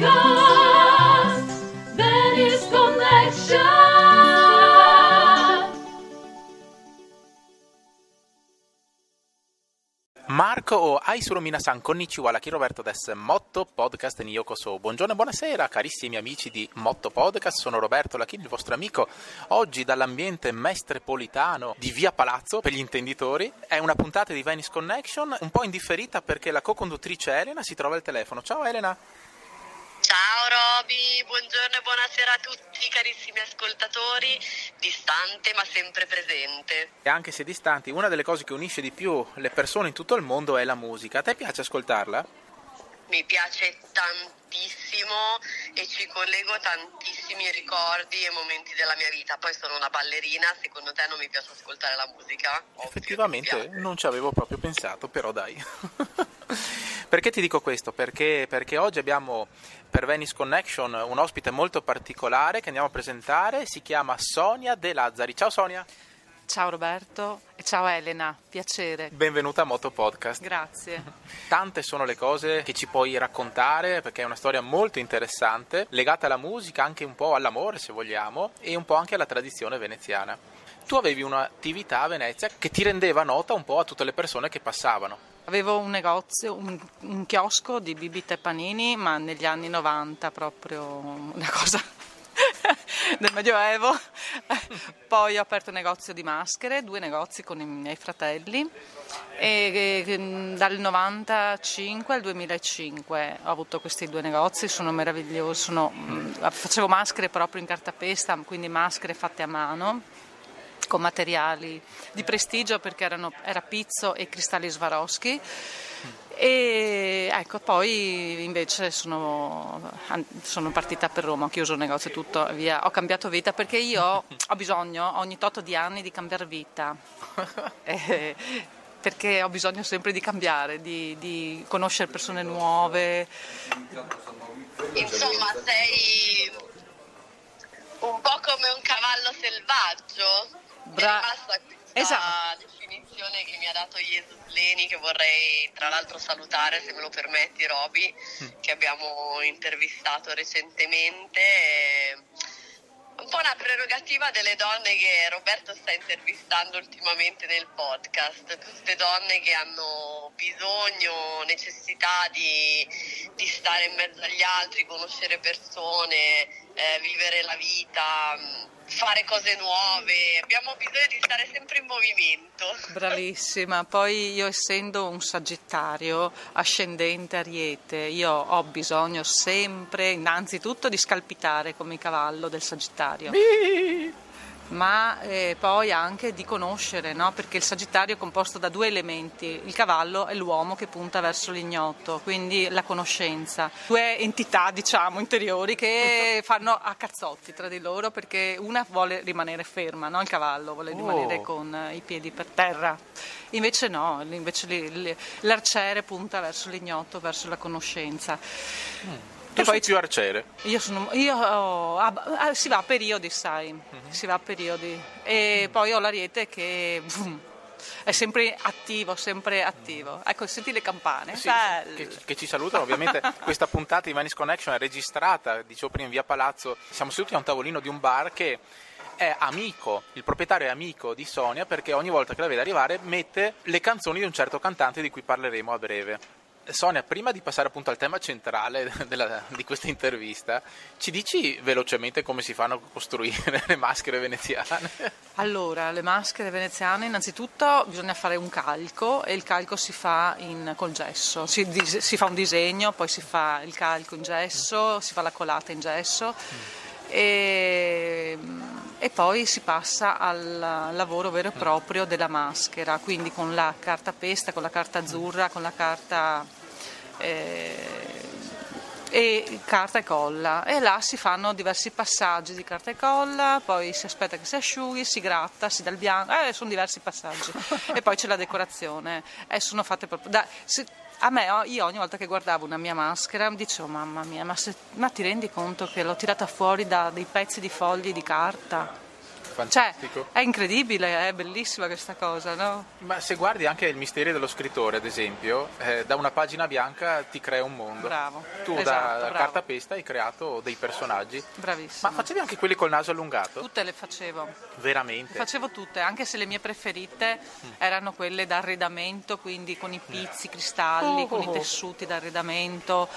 Podcast Venice Connection Marco o Aisuro Minasan, konnichiwa, la chi Roberto des Motto Podcast ni Yokoso. Buongiorno e buonasera carissimi amici di Motto Podcast, sono Roberto Lachini, il vostro amico. Oggi dall'ambiente mestrepolitano di Via Palazzo, per gli intenditori. È una puntata di Venice Connection, un po' indifferita perché la co-conduttrice Elena si trova al telefono. Ciao Elena! Ciao Roby, buongiorno e buonasera a tutti carissimi ascoltatori, distante ma sempre presente. E anche se distanti, una delle cose che unisce di più le persone in tutto il mondo è la musica. A te piace ascoltarla? Mi piace tantissimo e ci collego tantissimi ricordi e momenti della mia vita. Poi sono una ballerina, secondo te non mi piace ascoltare la musica? Ovvio, Effettivamente non ci avevo proprio pensato, però dai. Perché ti dico questo? Perché, perché oggi abbiamo per Venice Connection un ospite molto particolare che andiamo a presentare, si chiama Sonia De Lazzari. Ciao Sonia, Ciao Roberto e ciao Elena, piacere. benvenuta a Moto Podcast. Grazie. Tante sono le cose che ci puoi raccontare perché è una storia molto interessante, legata alla musica, anche un po' all'amore se vogliamo, e un po' anche alla tradizione veneziana. Tu avevi un'attività a Venezia che ti rendeva nota un po' a tutte le persone che passavano. Avevo un negozio, un, un chiosco di bibite e panini, ma negli anni 90 proprio una cosa del Medioevo. Poi ho aperto un negozio di maschere, due negozi con i miei fratelli e eh, dal 95 al 2005 ho avuto questi due negozi, sono meravigliosi, sono- mm, facevo maschere proprio in cartapesta, quindi maschere fatte a mano con materiali di prestigio perché erano, era pizzo e cristalli Swarovski. E ecco, poi invece sono, sono partita per Roma, ho chiuso il negozio e tutto, via. Ho cambiato vita perché io ho bisogno ogni tot di anni di cambiare vita. Eh, perché ho bisogno sempre di cambiare, di, di conoscere persone nuove. Insomma, sei un po' come un cavallo selvaggio. Bra- Esatto. definizione che mi ha dato Jesus Leni, che vorrei tra l'altro salutare, se me lo permetti, Roby, che abbiamo intervistato recentemente. È Un po' una prerogativa delle donne che Roberto sta intervistando ultimamente nel podcast, tutte donne che hanno bisogno, necessità di, di stare in mezzo agli altri, conoscere persone, eh, vivere la vita, mh, fare cose nuove, abbiamo bisogno di stare sempre in movimento. Bravissima, poi io essendo un sagittario ascendente ariete, io ho bisogno sempre innanzitutto di scalpitare come il cavallo del sagittario, ma eh, poi anche di conoscere, no? perché il sagittario è composto da due elementi, il cavallo e l'uomo che punta verso l'ignoto, quindi la conoscenza, due entità diciamo interiori che fanno a cazzotti tra di loro perché una vuole rimanere ferma, no? il cavallo vuole Oh. rimanere con eh, i piedi per terra. Invece no, invece l'arciere punta verso l'ignoto, verso la conoscenza. Tu poi più arciere. io sono. Io ho- ah, si va a periodi, sai. Mhm. Si va a periodi. E poi ho l'ariete che. boom, è sempre attivo, sempre attivo. Ecco, senti le campane. Sì, che, che ci salutano. Ovviamente questa puntata di Venice Connection è registrata, dicevo prima in via Palazzo. Siamo seduti a un tavolino di un bar che è amico, il proprietario è amico di Sonia perché ogni volta che la vede arrivare mette le canzoni di un certo cantante di cui parleremo a breve. Sonia, prima di passare appunto al tema centrale della- di questa intervista, ci dici velocemente come si fanno a costruire le maschere veneziane? Allora, le maschere veneziane, innanzitutto bisogna fare un calco e il calco si fa in- col gesso. Si, si fa un disegno, poi si fa il calco in gesso, si fa la colata in gesso e, e poi si passa al lavoro vero e proprio della maschera, quindi con la carta pesta, con la carta azzurra, con la carta... eh, e carta e colla. E là si fanno diversi passaggi di carta e colla poi si aspetta che si asciughi si gratta si dà il bianco eh, sono diversi passaggi. E poi c'è la decorazione. E sono fatte proprio da- se- a me io ogni volta che guardavo una mia maschera dicevo mamma mia ma, se- ma ti rendi conto che l'ho tirata fuori da dei pezzi di fogli di carta fantastico. Cioè, è incredibile, è bellissima questa cosa, no? Ma se guardi anche il mistero dello scrittore, ad esempio, eh, da una pagina bianca ti crea un mondo. Bravo. Tu Esatto, da bravo. cartapesta hai creato dei personaggi. Bravissima. Ma facevi anche quelli col naso allungato? Tutte le facevo. Veramente? Facevo tutte, anche se le mie preferite erano quelle d'arredamento, quindi con i pizzi, i cristalli, Oh. con i tessuti d'arredamento.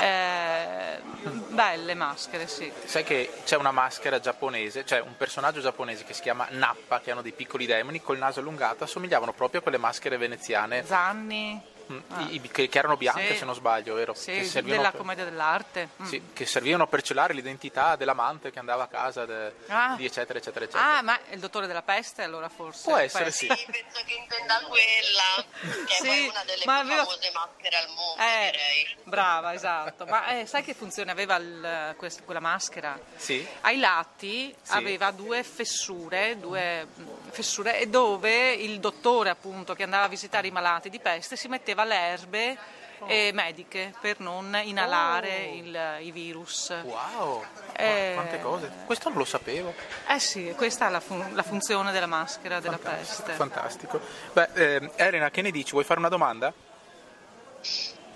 Eh, belle maschere, sì. Sai che c'è una maschera giapponese, cioè un personaggio giapponese che si chiama Nappa, che hanno dei piccoli demoni col naso allungato, assomigliavano proprio a quelle maschere veneziane. Zanni, mm, i- i- che, che erano bianche Sì. se non sbaglio, vero? sì, che, servivano della per, commedia dell'arte. Mm. sì, che servivano per celare l'identità dell'amante che andava a casa de- Ah. di eccetera eccetera eccetera. Ah, ma il dottore della peste allora forse? Può essere, Peste. sì. Sì, penso che intenda quella, che Sì, è una delle ma più aveva- famose maschere al mondo, Eh, direi. brava, esatto. Ma eh, sai che funzione aveva il- quest- quella maschera? Sì? Ai lati Sì. aveva due fessure, due mh, fessure e dove il dottore appunto che andava a visitare i malati di peste si metteva le erbe eh, mediche per non inalare Oh. il- i virus. Wow, Eh. quante cose. Questo non lo sapevo. Eh sì, questa è la, fun- la funzione della maschera della peste. Fantastico. Beh, ehm, Elena, che ne dici? Vuoi fare una domanda?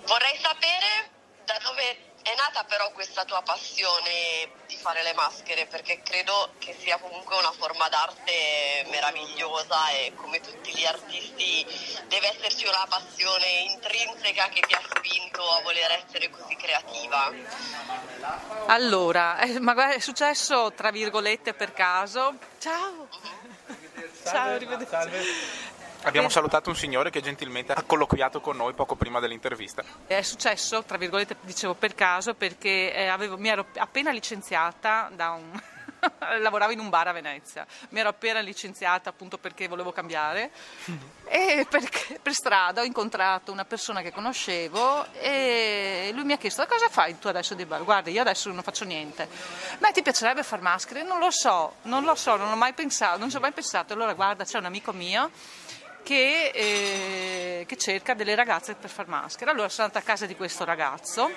Vorrei sapere da dove è nata però questa tua passione di fare le maschere, perché credo che sia comunque una forma d'arte meravigliosa e come tutti gli artisti deve esserci una passione intrinseca che ti ha spinto a voler essere così creativa. Allora, eh, ma guarda, è successo tra virgolette per caso. Ciao! Ciao, arrivederci. Abbiamo salutato un signore che gentilmente ha colloquiato con noi poco prima dell'intervista. È successo, tra virgolette, dicevo per caso, perché eh, avevo- mi ero appena licenziata da un... lavoravo in un bar a Venezia, mi ero appena licenziata appunto perché volevo cambiare e perché per strada ho incontrato una persona che conoscevo e lui mi ha chiesto cosa fai tu adesso di bar? Guarda, io adesso non faccio niente. Beh, ti piacerebbe far maschere? Non lo so, non lo so, non ho mai pensato, non ci ho mai pensato. Allora guarda, c'è un amico mio che, eh, che cerca delle ragazze per far maschera. Allora sono andata a casa di questo ragazzo.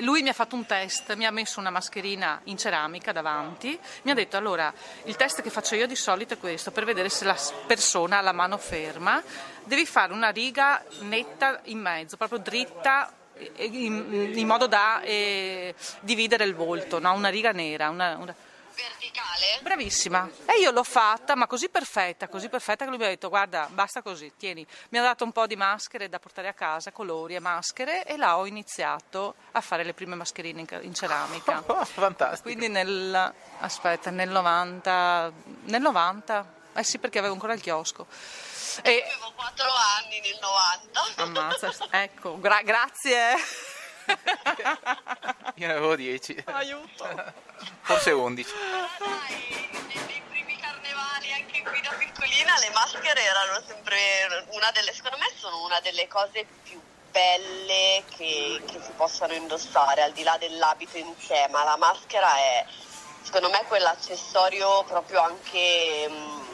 Lui mi ha fatto un test, mi ha messo una mascherina in ceramica davanti, mi ha detto allora il test che faccio io di solito è questo, per vedere se la persona ha la mano ferma, devi fare una riga netta in mezzo, proprio dritta in, in modo da eh, dividere il volto, no? una riga nera. una- una- Verticale? Bravissima. E io l'ho fatta, ma così perfetta, così perfetta che lui mi ha detto guarda, basta così, tieni. Mi ha dato un po' di maschere da portare a casa, colori e maschere e là ho iniziato a fare le prime mascherine in, ca- in ceramica. Fantastico. Quindi nel, aspetta, nel 90, nel 90, eh sì perché avevo ancora il chiosco. E, Avevo 4 anni nel 90. ammazza, ecco, gra- grazie. Io ne avevo 10, Aiuto. forse 11. Sai, nei, primi carnevali, anche qui da piccolina, le maschere erano sempre una delle, secondo me sono una delle cose più belle che, che si possano indossare, al di là dell'abito in sé, ma la maschera è, secondo me, quell'accessorio proprio anche mm,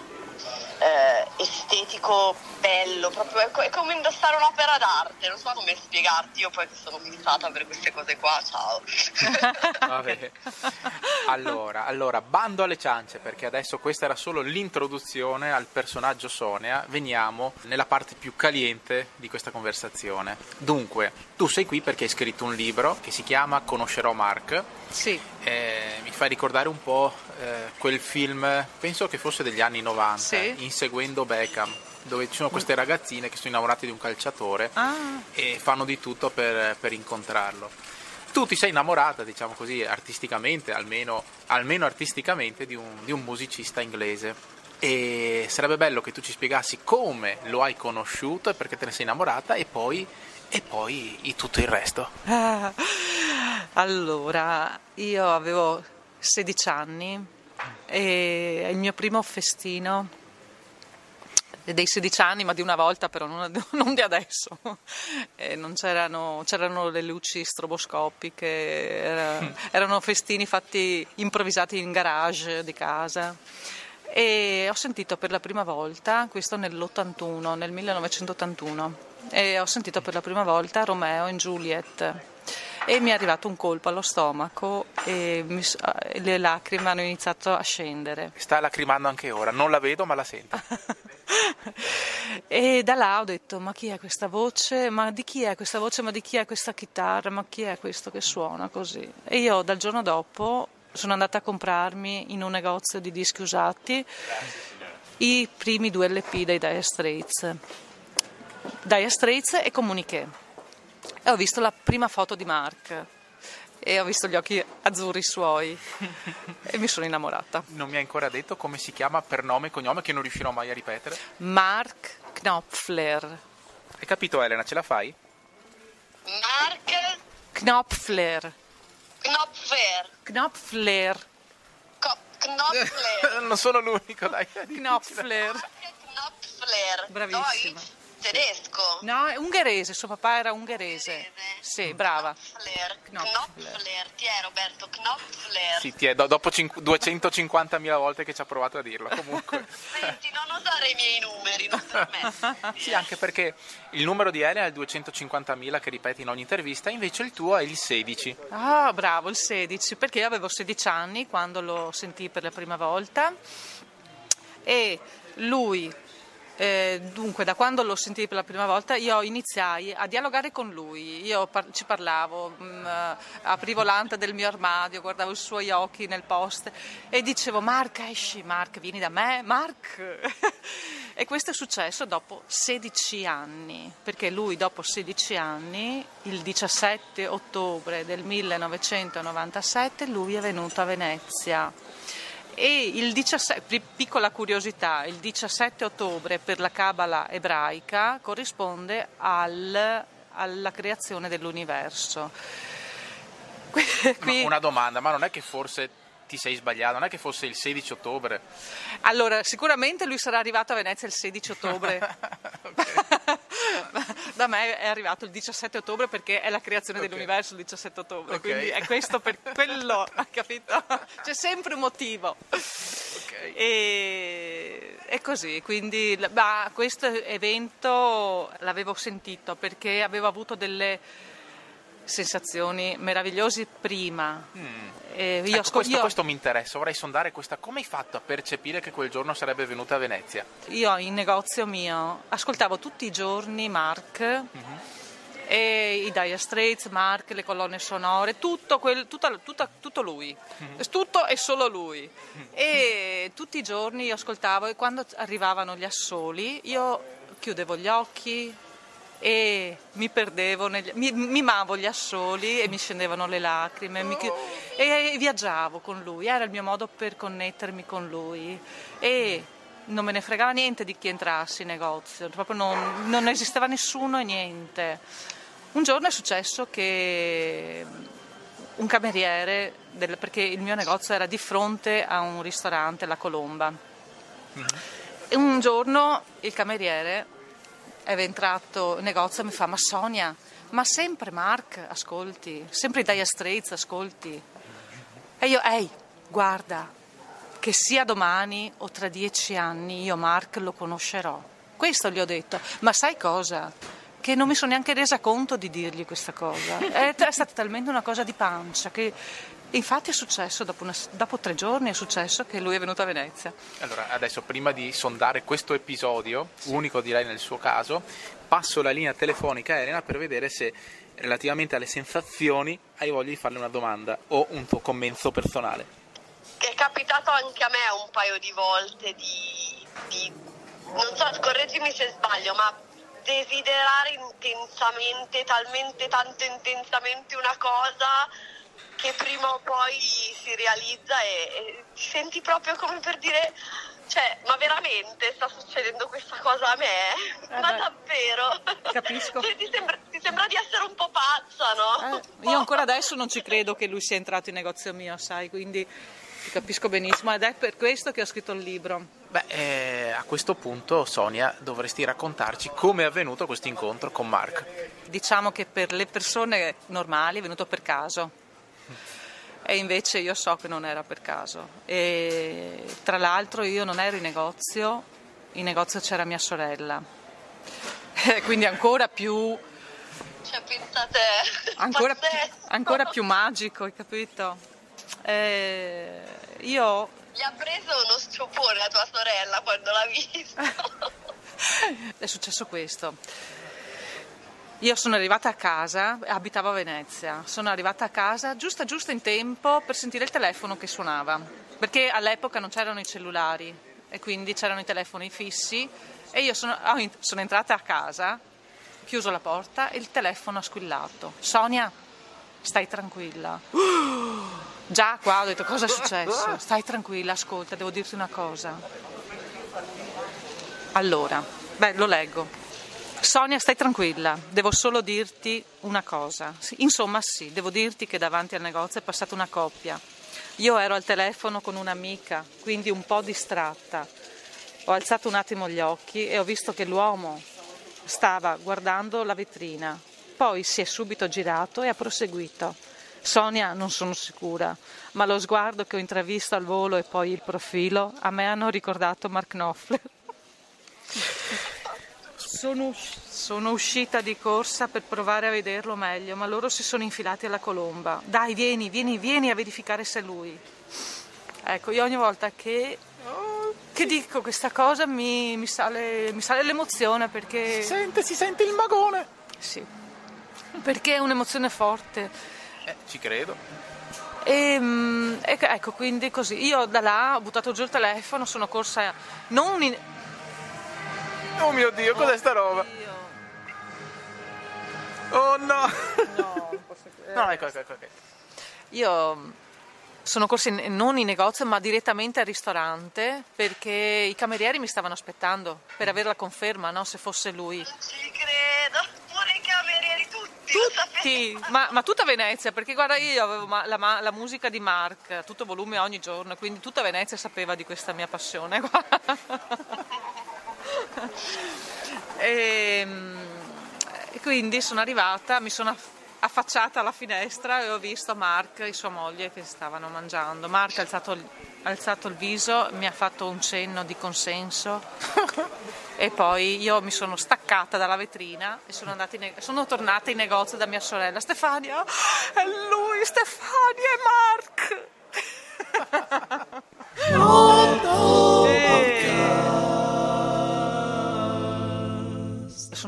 eh, estetico, bello, proprio è, co- è come indossare un'opera d'arte, non so come spiegarti, io poi che sono fissata per queste cose qua, ciao. Vabbè. Allora, allora, bando alle ciance, perché adesso questa era solo l'introduzione al personaggio Sonia. Veniamo nella parte più caliente di questa conversazione. Dunque, tu sei qui perché hai scritto un libro che si chiama Conoscerò Mark. Sì, Eh, mi fai ricordare un po' eh, quel film, penso che fosse degli anni 90, Sì. Inseguendo Beckham, dove ci sono queste ragazzine che sono innamorate di un calciatore Ah. e fanno di tutto per, per incontrarlo. Tu ti sei innamorata, diciamo così, artisticamente, almeno, almeno artisticamente, di un, di un musicista inglese. E sarebbe bello che tu ci spiegassi come lo hai conosciuto e perché te ne sei innamorata e poi, e poi tutto il resto. Ah, Allora, io avevo 16 anni e il mio primo festino dei 16 anni, ma di una volta però, non, non di adesso. E non c'erano, c'erano le luci stroboscopiche, era- erano festini fatti improvvisati in garage di casa. E ho sentito per la prima volta, questo nell'81, nel 1981, e ho sentito per la prima volta Romeo e Juliet. E mi è arrivato un colpo allo stomaco e mi eh, le lacrime hanno iniziato a scendere. Sta lacrimando anche ora, non la vedo ma la sento. E da là ho detto: Ma chi è questa voce? Ma di chi è questa voce? Ma di chi è questa chitarra? Ma chi è questo che suona così? E io dal giorno dopo sono andata a comprarmi in un negozio di dischi usati i primi due LP dei Dire Straits. Dire Straits e Comuniché. E ho visto la prima foto di Mark e ho visto gli occhi azzurri suoi e mi sono innamorata. Non mi ha ancora detto come si chiama per nome e cognome che non riuscirò mai a ripetere. Mark Knopfler. Hai capito Elena, ce la fai? Mark Knopfler. Knopfler. Knopfler. Co- Knopfler. non sono l'unico, dai. Knopfler. Knopfler. Bravissima. Deutsch? Tedesco. No, è ungherese, suo papà era ungherese. Sì, brava. Knopfler. Knopfler. Knopfler. Ti è Roberto Knopfler. Sì, ti è, do- dopo cinque- 250.000 volte che ci ha provato a dirlo, comunque. Senti, non usare i miei numeri, non permetterti. Sì, anche perché il numero di Elena è il 250.000 che ripeti in ogni intervista, invece il tuo è il 16. Ah, bravo, il 16, perché io avevo 16 anni quando lo sentii per la prima volta e lui, eh, dunque, da quando lo sentii per la prima volta, io iniziai a dialogare con lui. Io par- ci parlavo, mh, eh, aprivo l'anta del mio armadio, guardavo i suoi occhi nel post e dicevo: Mark, esci, Mark, vieni da me, Mark. e questo è successo dopo 16 anni, perché lui, dopo 16 anni, il 17 ottobre del 1997, lui è venuto a Venezia. E il 17, pi- piccola curiosità, il 17 ottobre per la Cabala ebraica corrisponde al- alla creazione dell'universo. Qui- una domanda, ma non è che forse ti sei sbagliato, non è che fosse il 16 ottobre? allora, sicuramente lui sarà arrivato a Venezia il 16 ottobre. da me è arrivato il 17 ottobre perché è la creazione Ok. dell'universo il 17 ottobre, Ok. quindi è questo per quello, capito? C'è sempre un motivo. Ok. E, e così, quindi questo evento l'avevo sentito perché avevo avuto delle sensazioni meravigliose prima. E io Ecco, questo, io- questo mi interessa, vorrei sondare questa. Come hai fatto a percepire che quel giorno sarebbe venuta a Venezia? Io in negozio mio ascoltavo tutti i giorni Mark e i Dire Straits, Mark, le colonne sonore, tutto, quel- tutta- tutta- tutto lui, tutto e solo lui. E tutti i giorni io ascoltavo e quando arrivavano gli assoli io chiudevo gli occhi e mi perdevo, negli, mi, mimavo gli assoli e mi scendevano le lacrime mi e viaggiavo con lui, era il mio modo per connettermi con lui. E non me ne fregava niente di chi entrasse in negozio, proprio non, non esisteva nessuno e niente. Un giorno è successo che un cameriere, del- perché il mio negozio era di fronte a un ristorante, La Colomba, e un giorno il cameriere è entrato in negozio e mi fa: Ma Sonia, ma sempre Mark, ascolti, sempre Dire Straits, ascolti. E io, ehi, guarda, che sia domani o tra dieci anni io Mark lo conoscerò. Questo gli ho detto, ma sai cosa? Che non mi sono neanche resa conto di dirgli questa cosa. È, è stata talmente una cosa di pancia che. Infatti è successo, dopo, una- dopo tre giorni è successo che lui è venuto a Venezia. Allora, adesso prima di sondare questo episodio, unico direi nel suo caso, passo la linea telefonica a Elena per vedere se relativamente alle sensazioni hai voglia di farle una domanda o un tuo commento personale. È capitato anche a me un paio di volte di, di- non so, correggimi se sbaglio, ma desiderare intensamente, talmente tanto intensamente una cosa che prima o poi si realizza e, e ti senti proprio come per dire, cioè, ma veramente sta succedendo questa cosa a me? Eh ma beh, davvero? capisco. Cioè, ti, sembra, ti sembra di essere un po' pazza, no? Eh, io ancora adesso non ci credo che lui sia entrato in negozio mio, sai, quindi ti capisco benissimo ed è per questo che ho scritto il libro. Beh, eh, a questo punto, Sonia, dovresti raccontarci come è avvenuto questo incontro con Mark. Diciamo che per le persone normali è venuto per caso. E invece io so che non era per caso. E tra l'altro io non ero in negozio, in negozio c'era mia sorella. E quindi ancora più Cioè, pensate, ancora, più, ancora più magico, hai capito? Eh, io Gli ha preso uno sciopone a tua sorella quando l'ha visto. è successo questo. Io sono arrivata a casa, abitavo a Venezia, sono arrivata a casa giusto giusto in tempo per sentire il telefono che suonava, perché all'epoca non c'erano i cellulari e quindi c'erano i telefoni fissi e io sono, sono entrata a casa, chiuso la porta e il telefono ha squillato. Sonia, stai tranquilla. Già qua ho detto cosa è successo? Stai tranquilla, ascolta, devo dirti una cosa. Allora, beh, lo leggo. Sonia, stai tranquilla, devo solo dirti una cosa. Insomma, sì, devo dirti che davanti al negozio è passata una coppia. Io ero al telefono con un'amica, quindi un po' distratta. Ho alzato un attimo gli occhi e ho visto che l'uomo stava guardando la vetrina. Poi si è subito girato e ha proseguito. Sonia, non sono sicura, ma lo sguardo che ho intravisto al volo e poi il profilo a me hanno ricordato Mark Knopfler. Sono, sono uscita di corsa per provare a vederlo meglio, ma loro si sono infilati alla colomba. Dai, vieni, vieni, vieni a verificare se è lui. Ecco, io ogni volta che, che dico questa cosa mi, mi sale, mi sale l'emozione perché... Sente, si sente il magone. Sì, perché è un'emozione forte. Eh, ci credo. E, mm, e- ecco, quindi così. Io da là ho buttato giù il telefono, sono corsa non in... Oh mio Dio, cos'è sta roba? Oh no. No, non posso No, ecco, ecco, ecco. Io mm, sono corsa in- non in negozio ma direttamente al ristorante perché i camerieri mi stavano aspettando per avere la conferma, no, se fosse lui. Non ci credo. Pure i camerieri tutti. Tutti, ma, ma tutta Venezia, perché guarda io avevo ma- la, ma- la musica di Mark, a tutto volume ogni giorno, quindi tutta Venezia sapeva di questa mia passione. e, mm, e quindi sono arrivata, mi sono aff- affacciata alla finestra e ho visto Mark e sua moglie che stavano mangiando. Mark ha alzato, ha alzato il viso, mi ha fatto un cenno di consenso e poi io mi sono staccata dalla vetrina e sono, andata in sono tornata in negozio da mia sorella Stefania. È lui, Stefania e Mark. E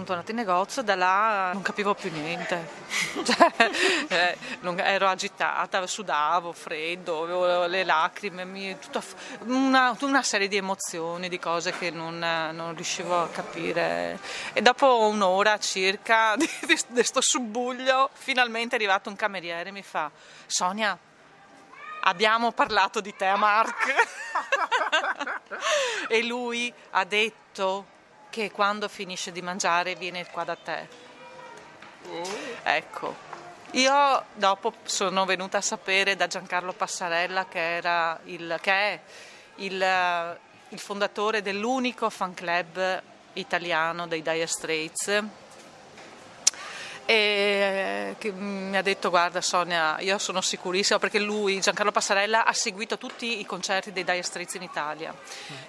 tornata in negozio, da là non capivo più niente. Cioè, eh, ero agitata, sudavo, freddo, avevo le lacrime, mi- tutta una, una serie di emozioni, di cose che non, non riuscivo a capire. E dopo un'ora circa di questo subbuglio, finalmente è arrivato un cameriere e mi fa: Sonia, abbiamo parlato di te a Mark. e lui ha detto che quando finisce di mangiare viene qua da te. Ecco. Io dopo sono venuta a sapere da Giancarlo Passarella che, era il, che è il, il fondatore dell'unico fan club italiano dei Dire Straits e che mi ha detto guarda Sonia io sono sicurissima perché lui Giancarlo Passarella ha seguito tutti i concerti dei Dire Straits in Italia.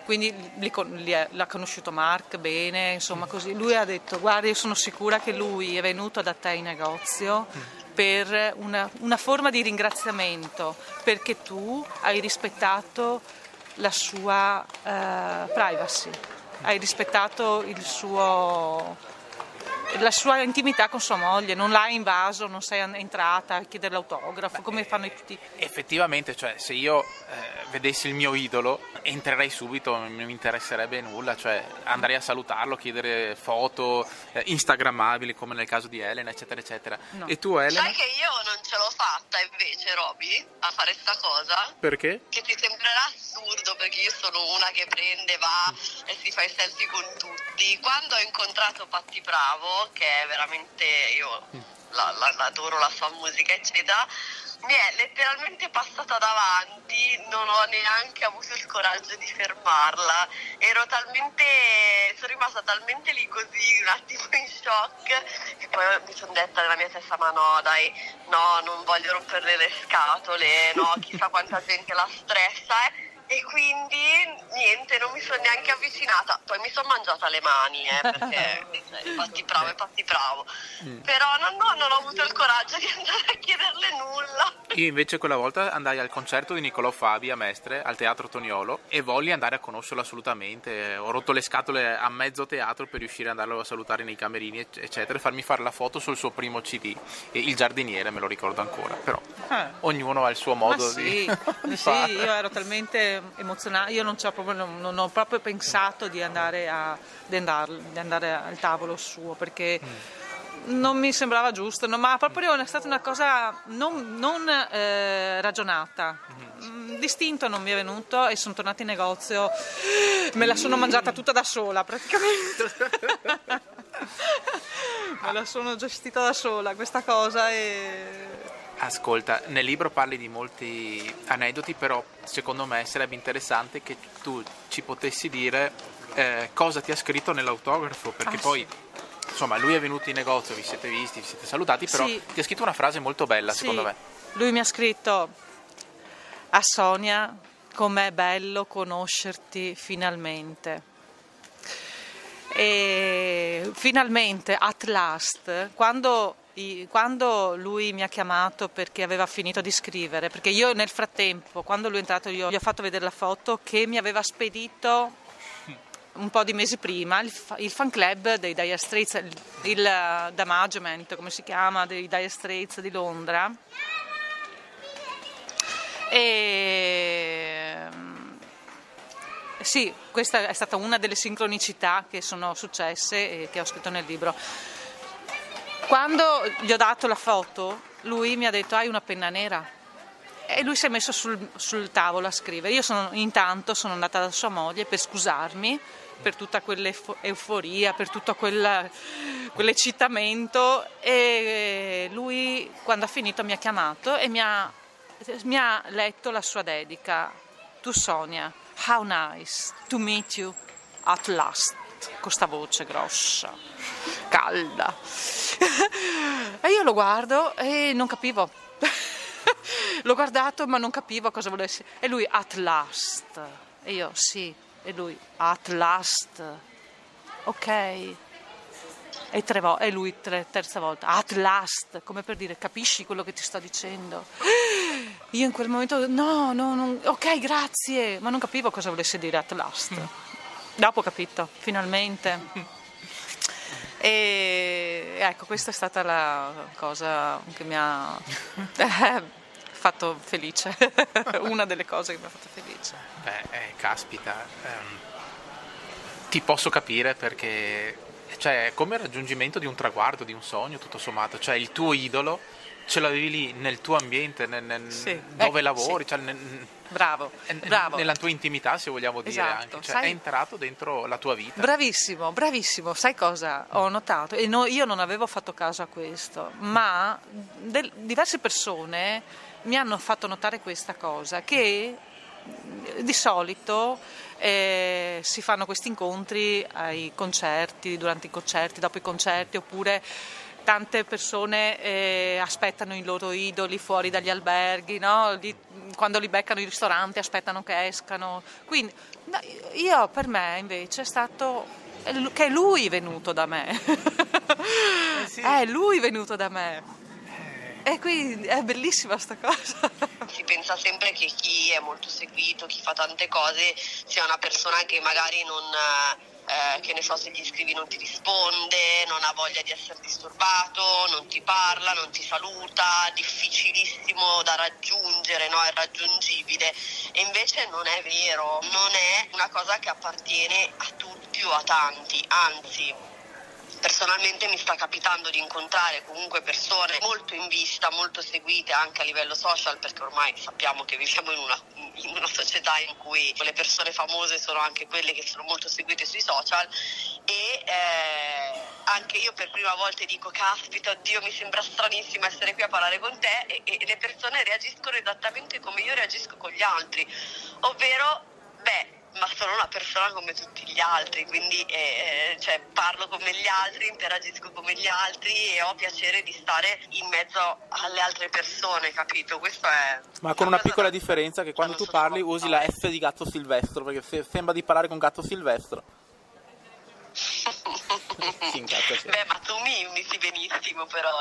Quindi li li l'ha conosciuto Mark bene insomma così. Lui ha detto guarda io sono sicura che lui è venuto da te in negozio per una, una forma di ringraziamento perché tu hai rispettato la sua eh, privacy hai rispettato il suo la sua intimità con sua moglie, non l'ha invaso, non sei entrata a chiedere l'autografo, come fanno tutti. Effettivamente, cioè, se io eh, vedessi il mio idolo, entrerei subito, non mi interesserebbe nulla, cioè andrei a salutarlo, chiedere foto eh, instagrammabili come nel caso di Elena, eccetera, eccetera. No. E tu Elena? Sai che io non ce l'ho fatta invece, Roby, a fare sta cosa? Perché? Che ti sembrerà assurdo perché io sono una che prende, va e si fa i selfie con tutti. Quando ho incontrato Patti Bravo, che è veramente io la, la- la adoro la sua musica, eccetera, mi è letteralmente passata davanti, non ho neanche avuto il coraggio di fermarla. Ero talmente, sono rimasta talmente lì così, un attimo in shock, che poi mi sono detta nella mia testa, ma no, dai, no, non voglio romperle le scatole, no, chissà quanta gente la stressa. eh. E quindi niente, non mi sono neanche avvicinata, poi mi sono mangiata le mani, eh, perché cioè, fatti bravo e fatti bravo. Mm. Però no, no, non ho avuto il coraggio di andare a chiederle nulla. Io invece quella volta andai al concerto di Niccolò Fabi a Mestre, al Teatro Toniolo, e volli andare a conoscerlo assolutamente. Ho rotto le scatole a mezzo teatro per riuscire ad andarlo a salutare nei camerini, ecc- eccetera, e farmi fare la foto sul suo primo CD. E il giardiniere me lo ricordo ancora, però Eh. ognuno ha il suo modo Ma di, sì, di sì, fare. io ero talmente emozionata, io non, proprio- non- non ho proprio pensato di andare, a- di andar- di andare al tavolo suo perché non mi sembrava giusto, no, ma proprio è stata una cosa non, non, eh, ragionata. Mm, Distinto non mi è venuto e sono tornata in negozio, me la sono mangiata tutta da sola praticamente. me la sono gestita da sola questa cosa e Ascolta, nel libro parli di molti aneddoti, però secondo me sarebbe interessante che tu ci potessi dire eh, cosa ti ha scritto nell'autografo, perché Ah, poi insomma lui è venuto in negozio, vi siete visti, vi siete salutati, però Sì. ti ha scritto una frase molto bella Sì, secondo me. Lui mi ha scritto a Sonia com'è bello conoscerti finalmente. E finalmente, at last, quando, quando lui mi ha chiamato perché aveva finito di scrivere, perché io nel frattempo, quando lui è entrato, gli ho fatto vedere la foto che mi aveva spedito un po' di mesi prima il, il fan club dei Dire Straits, il, il Damagement, come si chiama, dei Dire Straits di Londra. E mm, sì, questa è stata una delle sincronicità che sono successe e che ho scritto nel libro. Quando gli ho dato la foto, lui mi ha detto hai una penna nera. E lui si è messo sul, sul tavolo a scrivere. Io sono- intanto sono andata da sua moglie per scusarmi per tutta quell'euforia, per tutto quella- quell'eccitamento e lui quando ha finito mi ha chiamato e mi ha, mi ha letto la sua dedica. Tu Sonia, how nice to meet you at last, questa voce grossa, calda. E io lo guardo e non capivo. L'ho guardato ma non capivo cosa volesse. E lui, at last. E io, sì. E lui, at last. Ok. E, tre vo- e lui, tre- terza volta, at last. Come per dire, capisci quello che ti sto dicendo? Io in quel momento, no, no, non- ok, grazie. Ma non capivo cosa volesse dire at last. Dopo ho capito, finalmente. E ecco, questa è stata la cosa che mi ha eh, fatto felice, una delle cose che mi ha fatto felice. Beh, eh, caspita, ehm, ti posso capire perché cioè, come il raggiungimento di un traguardo, di un sogno, tutto sommato, cioè il tuo idolo ce l'avevi lì nel tuo ambiente, nel- nel- Sì. dove Eh, lavori, sì. cioè, nel- Bravo, bravo. nella tua intimità, se vogliamo dire Esatto, anche, cioè, sai- è entrato dentro la tua vita. Bravissimo, bravissimo. Sai cosa ho notato? E no- io non avevo fatto caso a questo, ma del- diverse persone mi hanno fatto notare questa cosa, che mh, di solito eh, si fanno questi incontri ai concerti, durante i concerti, dopo i concerti, oppure tante persone eh, aspettano i loro idoli fuori dagli alberghi, no? Li- quando li beccano i ristoranti aspettano che escano. Quindi no, io per me invece è stato che è lui venuto da me. sì. È lui venuto da me. E quindi è bellissima sta cosa. Si pensa sempre che chi è molto seguito, chi fa tante cose, sia una persona che magari non, eh, che ne so, se gli scrivi non ti risponde, non ha voglia di essere disturbato, non ti parla, non ti saluta, difficilissimo da raggiungere, no? è raggiungibile. E invece non è vero, non è una cosa che appartiene a tutti o a tanti, anzi personalmente mi sta capitando di incontrare comunque persone molto in vista, molto seguite anche a livello social perché ormai sappiamo che viviamo in una, in una società in cui le persone famose sono anche quelle che sono molto seguite sui social. E eh, anche io per prima volta dico caspita oddio mi sembra stranissimo essere qui a parlare con te. E, e le persone reagiscono esattamente come io reagisco con gli altri. Ovvero beh ma sono una persona come tutti gli altri, quindi eh, cioè, parlo come gli altri, interagisco come gli altri e ho piacere di stare in mezzo alle altre persone, capito? Questo è Ma con una piccola da- differenza che quando tu parli usi la. F di gatto silvestro, perché se- sembra di parlare con gatto silvestro. Si incazza sempre. Beh, ma tu mi, mi si benissimo però,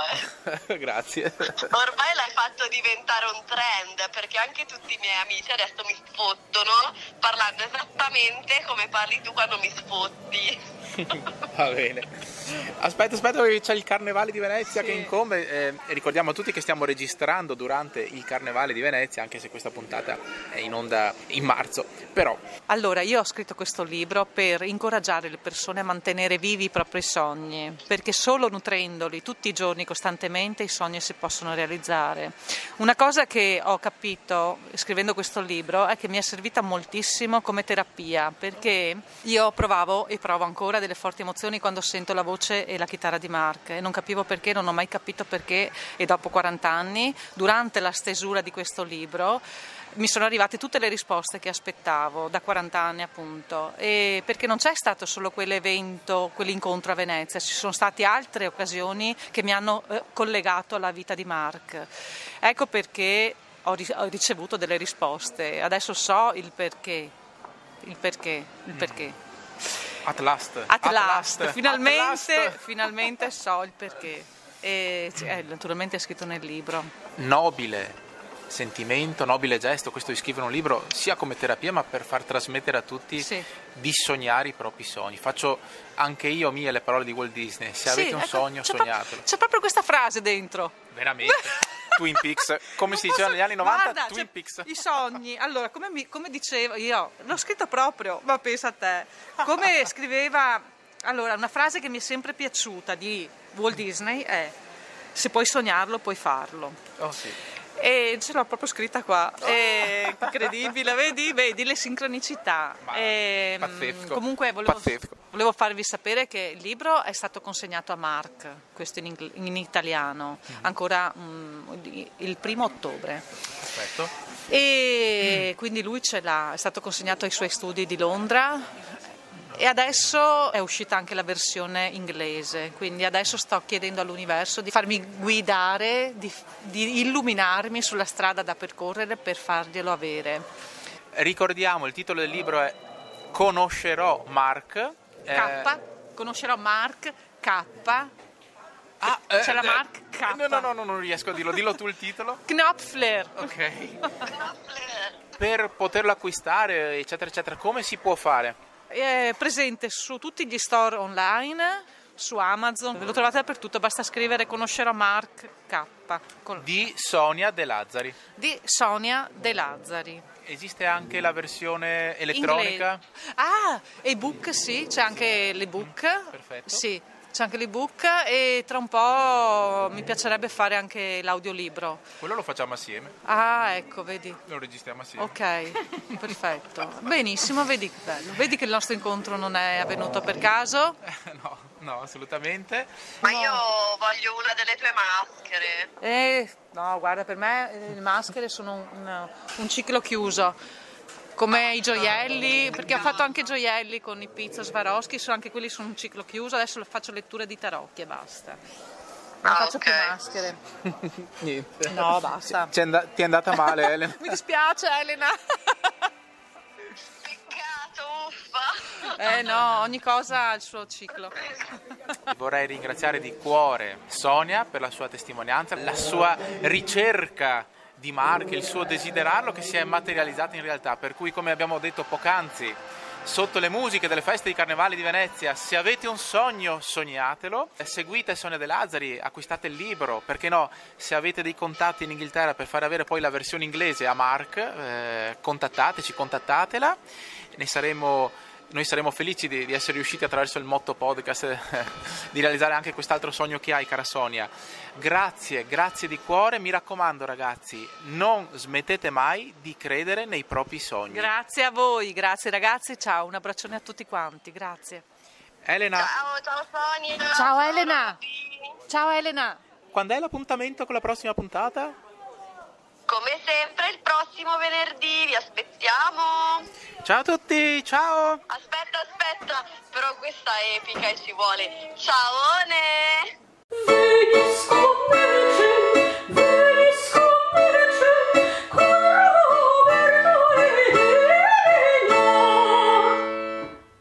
eh. Grazie. Ormai l'hai fatto diventare un trend perché anche tutti i miei amici adesso mi sfottono parlando esattamente come parli tu quando mi sfotti. Va bene. Aspetta, aspetta, perché c'è il Carnevale di Venezia Sì. che incombe. eh, ricordiamo a tutti che stiamo registrando durante il Carnevale di Venezia, anche se questa puntata è in onda in marzo. Però, Allora, io ho scritto questo libro per incoraggiare le persone a mantenere vivi i propri sogni, perché solo nutrendoli tutti i giorni costantemente i sogni si possono realizzare. Una cosa che ho capito scrivendo questo libro è che mi è servita moltissimo come terapia, perché io provavo e provo ancora delle forti emozioni quando sento la voce e la chitarra di Mark. E non capivo perché, non ho mai capito perché. E dopo 40 anni, durante la stesura di questo libro, mi sono arrivate tutte le risposte che aspettavo da 40 anni appunto. E perché non c'è stato solo quell'evento, quell'incontro a Venezia, ci sono state altre occasioni che mi hanno eh, collegato alla vita di Mark. Ecco perché ho, ri- ho ricevuto delle risposte, adesso so il perché, il perché, il perché. At last. At last, finalmente, At last. finalmente so il perché. E eh, naturalmente è scritto nel libro. Nobile sentimento, nobile gesto, questo di scrivere un libro sia come terapia ma per far trasmettere a tutti Sì. di sognare i propri sogni. Faccio anche io mie le parole di Walt Disney, se avete Sì, un ecco, sogno c'è pro- sognatelo. c'è proprio questa frase dentro. Veramente. Twin Peaks, come si diceva negli anni 90, Guarda, Twin cioè, Peaks. I sogni, allora, come, mi- come dicevo io, l'ho scritto proprio, ma pensa a te, come scriveva, allora, una frase che mi è sempre piaciuta di Walt Disney è se puoi sognarlo, puoi farlo. Oh, sì. E ce l'ho proprio scritta qua, è incredibile, vedi, vedi le sincronicità. E, pazzesco, Comunque volevo, pazzesco. volevo farvi sapere che il libro è stato consegnato a Mark, questo in, ingl- in italiano, Mhm. ancora mm, di- il primo ottobre. Perfetto. E quindi lui ce l'ha, è stato consegnato ai suoi studi di Londra e adesso è uscita anche la versione inglese, quindi adesso sto chiedendo all'universo di farmi guidare, di, di illuminarmi sulla strada da percorrere per farglielo avere. Ricordiamo, il titolo del libro è Conoscerò Mark. K, eh, conoscerò Mark K, ah, c'è eh, la eh, Mark K. No, no, no, no, non riesco a dirlo. Dillo tu il titolo. Knopfler. Ok. Per poterlo acquistare, eccetera, eccetera, come si può fare? È presente su tutti gli store online, su Amazon, lo trovate dappertutto, basta scrivere conoscerò Mark K con- Di Sonia De Lazzari. di Sonia De Lazzari. Esiste anche la versione elettronica? Inglese. Ah, ebook sì, c'è anche l'ebook. perfetto. Sì, c'è anche l'ebook e tra un po' mi piacerebbe fare anche l'audiolibro. Quello lo facciamo assieme, Ah, ecco, vedi. lo registriamo assieme. Ok, perfetto. Benissimo, vedi che bello. Vedi che il nostro incontro non è avvenuto per caso. no, no, assolutamente. Ma io voglio una delle tue maschere. Eh, no, guarda, per me eh, le maschere sono un, un ciclo chiuso. Come i gioielli, perché ho fatto anche gioielli con i pizza Swarovski, sono anche quelli sono un ciclo chiuso, adesso faccio letture di tarocchi e basta. Non Ah, faccio ok. più maschere. Niente. No, basta. È and- ti è andata male, Elena. Mi dispiace Elena. Peccato, uffa. Eh no, ogni cosa ha il suo ciclo. Vorrei ringraziare di cuore Sonia per la sua testimonianza, la sua ricerca di Mark, il suo desiderarlo che si è materializzato in realtà. Per cui, come abbiamo detto poc'anzi, sotto le musiche delle feste di Carnevale di Venezia, se avete un sogno, sognatelo. Seguite Sonia De Lazzari, acquistate il libro. Perché no, se avete dei contatti in Inghilterra per far avere poi la versione inglese a Mark, eh, contattateci, contattatela. Ne saremo noi saremo felici di, di essere riusciti attraverso il motto podcast eh, di realizzare anche quest'altro sogno che hai, cara Sonia. Grazie, grazie di cuore. Mi raccomando, ragazzi, non smettete mai di credere nei propri sogni. Grazie a voi, grazie ragazzi, ciao, un abbraccione a tutti quanti, grazie. Elena, Ciao, ciao Sonia. Ciao, Elena. Ciao Elena. quando è l'appuntamento con la prossima puntata? Come sempre il prossimo venerdì, vi aspettiamo. Ciao a tutti, ciao. Aspetta, aspetta, però questa è epica ci vuole. Ciao!